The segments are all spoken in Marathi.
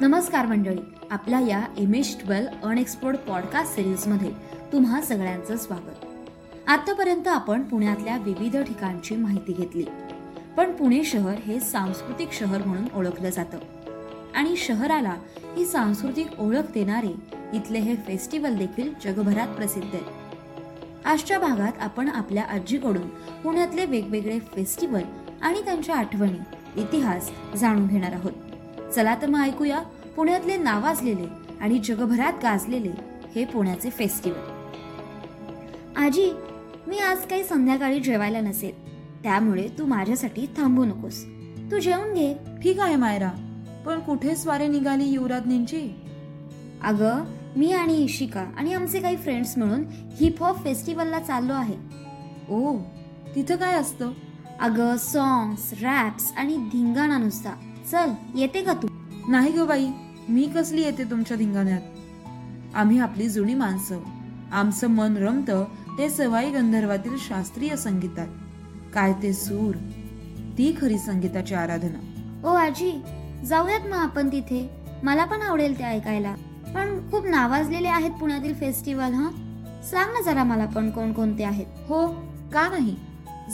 नमस्कार मंडळी आपल्या या M H twelve unexplored podcast सिरीजमध्ये तुम्हा सगळ्यांचं स्वागत. आतापर्यंत आपण पुण्यातल्या विविध ठिकाणची माहिती घेतली. पण पुणे शहर हे सांस्कृतिक शहर म्हणून ओळखलं जातं. आणि शहराला ही सांस्कृतिक ओळख देणारे इथले हे फेस्टिवल देखील जगभरात प्रसिद्ध आहे. आजच्या भागात आपण आपल्या आजीकडून पुण्यातले वेगवेगळे फेस्टिवल आणि त्यांच्या आठवणी इतिहास जाणून घेणार आहोत. चला तर मग ऐकूया. पुण्यातले नावाजलेले आणि जगभरात गाजलेले हे पुण्याचे फेस्टिवल. आजी मी आज काही संध्याकाळी जेवायला नसेल. त्यामुळे तू माझ्यासाठी थांबू नकोस. तू जेवून घे. ठीक आहे मायरा. पण कुठे स्वारे निघाली युवराज्ञींची? अगं मी आणि इशिका आणि आमचे काही फ्रेंड्स मिळून हिप हॉप फेस्टिवलला चाललो आहे. ओ तिथं काय असतं? अगं सॉंग्स रॅप्स आणि धिंगाणा नुसता. चल येते का तू? नाही ग बाई मी कसली येते तुमच्या धिंगाण्यात? आम्ही आपली जुनी माणसं. आमचं मन रमतं ते सवाई गंधर्वातील शास्त्रीय संगीतात. काय ते सूर? ती खरी संगीताची आराधना. ओ आजी जाऊयात मग आपण तिथे. मला पण आवडेल ते ऐकायला. पण खूप नावाजलेले आहेत पुण्यातील फेस्टिवल हा? सांग ना जरा मला पण कोणकोणते आहेत. हो का नाही?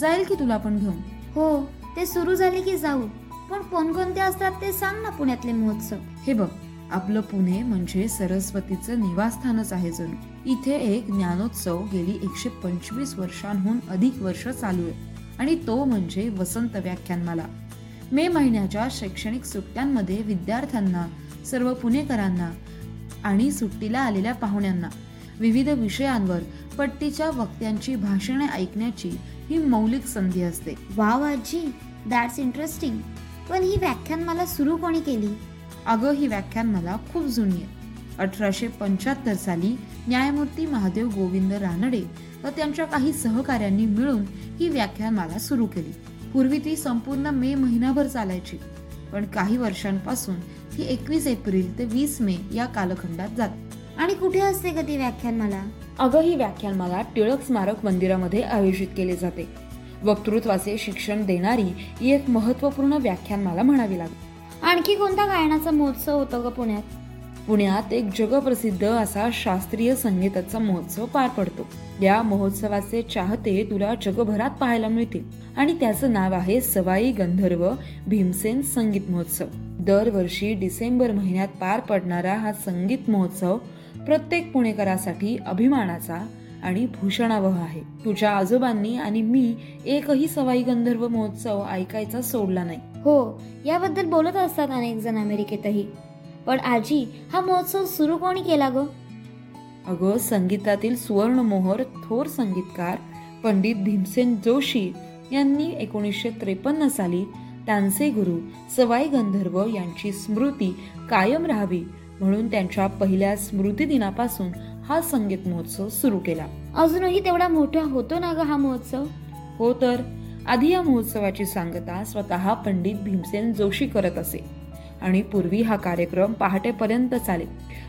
जाईल की तुला पण घेऊन. हो ते सुरू झाले की जाऊ. पण कोणकोणते असतात ते सांग ना पुण्यातले महोत्सव. हे बघ आपलं पुणे म्हणजे सरस्वतीचं निवासस्थानच आहे जणू. इथे एक ज्ञानोत्सव गेली एकशे पंचवीस वर्षांहून अधिक वर्ष चालू आहे. आणि तो म्हणजे वसंत व्याख्यानमाला. मे महिन्याच्या शैक्षणिक सुट्ट्यांमध्ये विद्यार्थ्यांना सर्व पुणेकरांना आणि सुट्टीला आलेल्या पाहुण्यांना विविध विषयांवर पट्टीच्या वक्त्यांची भाषणे ऐकण्याची ही मौलिक संधी असते. वाव आजी दॅट्स इंटरेस्टिंग पण ही व्याख्यान मला सुरू कोणी केली? अगं ही व्याख्यान मला खूप जुनी आहे. अठराशे पंच्याहत्तर साली न्यायमूर्ती महादेव गोविंद रानडे व त्यांच्या काही सहकाऱ्यांनी मिळून ही व्याख्यानमाला सुरू केली. पूर्वी ती संपूर्ण मे महिनाभर चालायची. पण काही वर्षांपासून ती एकवीस एप्रिल ते वीस मे या कालखंडात जाते. आणि कुठे असते का ती व्याख्यान मला? अगं ही व्याख्यानमाला टिळक स्मारक मंदिरामध्ये आयोजित केली जाते. वक्तृत्वाचे शिक्षण देणारी ही एक महत्त्वपूर्ण व्याख्यानमाला म्हणावी लागते आणखी कोणता गायनाचा महोत्सव होतो ग पुण्यात? पुण्यात एक जगप्रसिद्ध असा शास्त्रीय संगीताचा महोत्सव पार पडतो. या महोत्सवाचे चाहते तुला जगभरात पाहायला मिळतील. आणि त्याचं नाव आहे सवाई गंधर्व भीमसेन संगीत महोत्सव. दरवर्षी डिसेंबर महिन्यात पार पडणारा हा संगीत महोत्सव प्रत्येक पुणेकरासाठी अभिमानाचा आणि भूषणावह आहे. तुझ्या आजोबांनी आणि मी एकही सवाई गंधर्व महोत्सव ऐकायचा सोडला नाही. हो याबद्दल बोलत असतात अनेक जण अमेरिकेतही. पण आजी हा महोत्सव सुरू कोणी केला ग? अगं संगीतातील सुवर्ण मोहर थोर संगीतकार पंडित भीमसेन जोशी यांनी एकोणीसशे त्रेपन्न साली त्यांचे गुरु सवाई गंधर्व यांची स्मृती कायम राहावी म्हणून त्यांच्या पहिल्या स्मृती दिनापासून हा संगीत महोत्सव सुरू केला. अजूनही तेवढा मोठा होतो ना ग हा महोत्सव? हो तर. आधी या महोत्सवाची सांगता स्वतः पंडित भीमसेन जोशी करत असे. आणि पूर्वी हा कार्यक्रम पहाटेपर्यंत चाले.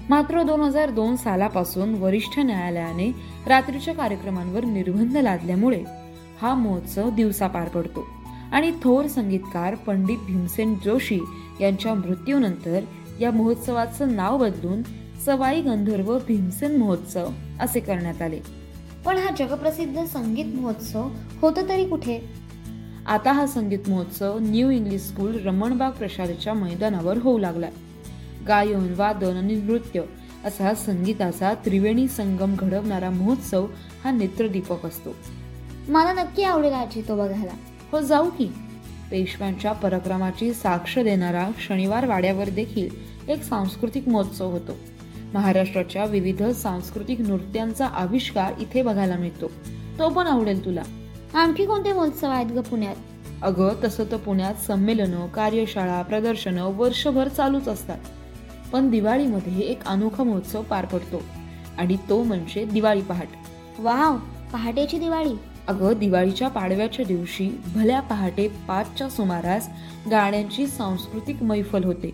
मात्र दोन हजार दोन सालापासून वरिष्ठ न्यायालयाने रात्रीच्या कार्यक्रमांवर निर्बंध लादल्यामुळे हा महोत्सव दिवसा पार पडतो. आणि थोर संगीतकार पंडित भीमसेन जोशी यांच्या मृत्यूनंतर या महोत्सवाचं नाव बदलून सवाई गंधर्व भीमसेन महोत्सव असे करण्यात आले. पण हा जगप्रसिद्ध संगीत महोत्सव होतो तरी कुठे? आता हा संगीत महोत्सव न्यू इंग्लिश स्कूल रमणबाग प्रशालेच्या मैदानावर होऊ लागलाय गायन वादन आणि नृत्य असा संगीताचा त्रिवेणी संगम घडवणारा महोत्सव हा नेत्रदीपक असतो. मला नक्की आवडेल आजी तो बघायला हो जाऊ की. पेशव्यांच्या पराक्रमाची साक्ष देणारा शनिवार वाड्यावर देखील एक सांस्कृतिक महोत्सव होतो. महाराष्ट्राच्या विविध सांस्कृतिक नृत्यांचा आविष्कार इथे बघायला मिळतो. तो पण आवडेल तुला. आणखी कोणते महोत्सव आहेत ग पुण्यात? अगं तसं तर पुण्यात संमेलनं कार्यशाळा प्रदर्शनं वर्षभर चालूच असतात. पण दिवाळीमध्ये एक अनोखा महोत्सव पार पडतो. आणि तो म्हणजे दिवाळी पहाट. वाव! पहाटेची दिवाळी. अगं दिवाळीच्या पाडव्याच्या दिवशी भल्या पहाटे पाचच्या सुमारास गाण्यांची सांस्कृतिक मैफल होते.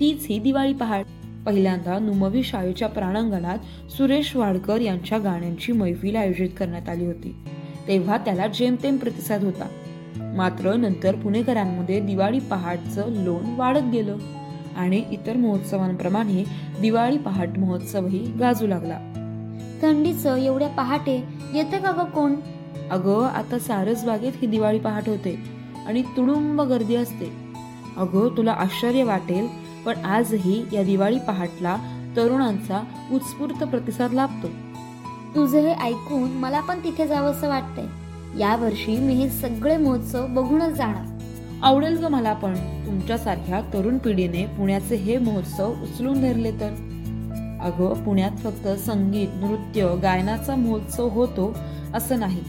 तीच ही दिवाळी पहाट. पहिल्यांदा नुमवी शाळेच्या प्रांगणात सुरेश वाडकर यांच्या गाण्यांची मैफिल आयोजित करण्यात आली होती. तेव्हा त्याला जेमतेम प्रतिसाद होता. मात्र नंतर पुणेकरांमध्ये दिवाळी पहाटचं लोण वाढत गेलं आणि इतर महोत्सवांप्रमाणे दिवाळी पहाट महोत्सवही गाजू लागला. थंडीचं एवढ्या पहाटे येतं का ग कोण? अगं आता सारसबागेत ही दिवाळी पहाट होते आणि तुडुंब गर्दी असते. अगं तुला आश्चर्य वाटेल पण आजही या दिवाळी पहाटला तरुणांचा उत्स्फूर्त प्रतिसाद लाभतो. तुझं हे ऐकून मला पण तिथे जावंसं वाटतंय. यावर्षी मी हे सगळे महोत्सव बघूनच जाणार. आवडेल ग मला पण तुमच्यासारख्या तरुण पिढीने पुण्याचे हे महोत्सव उचलून धरले तर. अगं पुण्यात फक्त संगीत नृत्य गायनाचा महोत्सव होतो असं नाही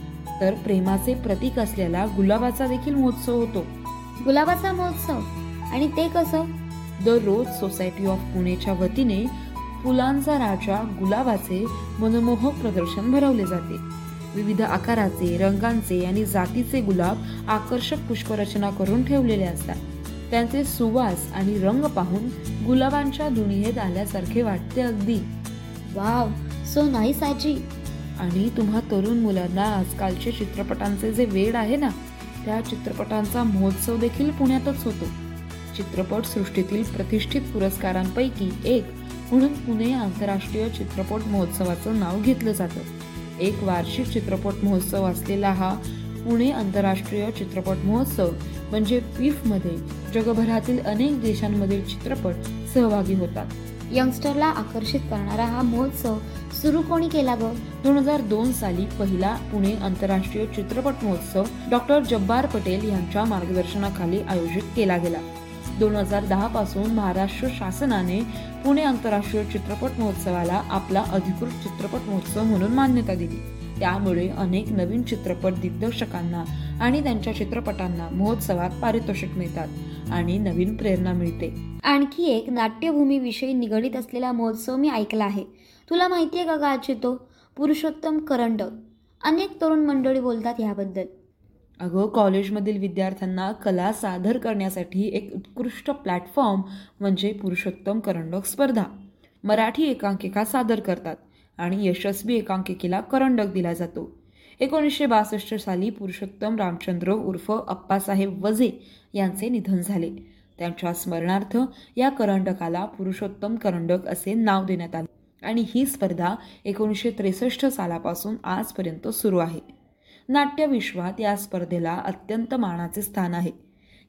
तर प्रेमाचे प्रतीक असलेला गुलाबाचा देखील महोत्सव होतो. गुलाबाचा महोत्सव? आणि ते कसं? दररोज सोसायटी ऑफ पुणेच्या वतीने फुलांचा राजा गुलाबाचे मनमोहक प्रदर्शन भरवले जाते. विविध आकाराचे रंगांचे आणि जातीचे गुलाब आकर्षक पुष्परचना करून ठेवलेले असतात. त्यांचे सुवास आणि रंग पाहून गुलाबांच्या दुनियेत आल्यासारखे वाटते अगदी. वाव सो नाईस आजी. आणि तुम्हा तरुण मुलांना आजकालचे चित्रपटांचे जे वेड आहे ना त्या चित्रपटांचा महोत्सव देखील पुण्यातच होतो. चित्रपट सृष्टीतील प्रतिष्ठित पुरस्कारांपैकी एक म्हणून पुणे आंतरराष्ट्रीय चित्रपट महोत्सवाचं नाव घेतलं जातं. एक वार्षिक चित्रपट महोत्सव असलेला हा पुणे आंतरराष्ट्रीय चित्रपट महोत्सव म्हणजे पिफमध्ये जगभरातील अनेक देशांमधील चित्रपट सहभागी होतात. यंगस्टरला आकर्षित करणारा हा महोत्सव सुरू कोणी केला ग? दोन हजार दोन साली पहिला पुणे आंतरराष्ट्रीय चित्रपट महोत्सव डॉक्टर जब्बार पटेल यांच्या मार्गदर्शनाखाली आयोजित केला गेला. दोन हजार दहा पासून महाराष्ट्र शासनाने पुणे आंतरराष्ट्रीय चित्रपट महोत्सवाला आपला अधिकृत चित्रपट महोत्सव म्हणून मान्यता दिली. त्यामुळे अनेक नवीन चित्रपट दिग्दर्शकांना आणि त्यांच्या चित्रपटांना महोत्सवात पारितोषिक मिळतात आणि नवीन प्रेरणा मिळते. आणखी एक नाट्यभूमीविषयी निगडीत असलेला महोत्सव मी ऐकला आहे. तुला माहिती आहे का गाची तो पुरुषोत्तम करंडक. अनेक तरुण मंडळी बोलतात ह्याबद्दल अगं कॉलेजमधील विद्यार्थ्यांना कला सादर करण्यासाठी एक उत्कृष्ट प्लॅटफॉर्म म्हणजे पुरुषोत्तम करंडक स्पर्धा. मराठी एकांकिका सादर करतात आणि यशस्वी एकांकिकेला करंडक दिला जातो. एकोणीसशे बासष्ट साली पुरुषोत्तम रामचंद्र उर्फ अप्पासाहेब वझे यांचे निधन झाले. त्यांच्या स्मरणार्थ या करंडकाला पुरुषोत्तम करंडक असे नाव देण्यात आले आणि ही स्पर्धा एकोणीसशे त्रेसष्ट सालापासून आजपर्यंत सुरू आहे. नाट्यविश्वात या स्पर्धेला अत्यंत मानाचे स्थान आहे.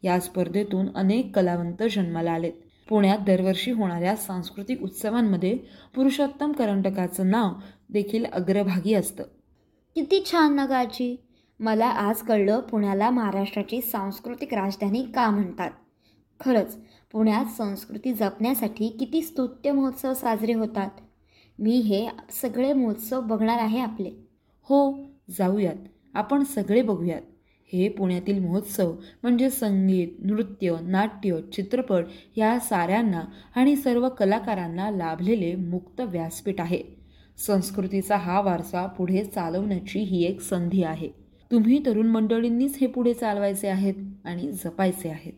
या स्पर्धेतून अनेक कलावंत जन्माला आलेत. पुण्यात दरवर्षी होणाऱ्या सांस्कृतिक उत्सवांमध्ये पुरुषोत्तम करंडकाचं नाव देखील अग्रभागी असतं. किती छान ना गाची मला आज कळलं पुण्याला महाराष्ट्राची सांस्कृतिक राजधानी का म्हणतात. खरंच पुण्यात संस्कृती जपण्यासाठी किती स्तुत्य महोत्सव साजरे होतात. मी हे सगळे महोत्सव बघणार आहे आपले. हो जाऊयात. आपण सगळे बघूयात. हे पुण्यातील महोत्सव म्हणजे संगीत नृत्य नाट्य चित्रपट या साऱ्यांना आणि सर्व कलाकारांना लाभलेले मुक्त व्यासपीठ आहे. संस्कृतीचा हा वारसा पुढे चालवण्याची ही एक संधी आहे. तुम्ही तरुण मंडळींनीच हे पुढे चालवायचे आहेत आणि जपायचे आहेत.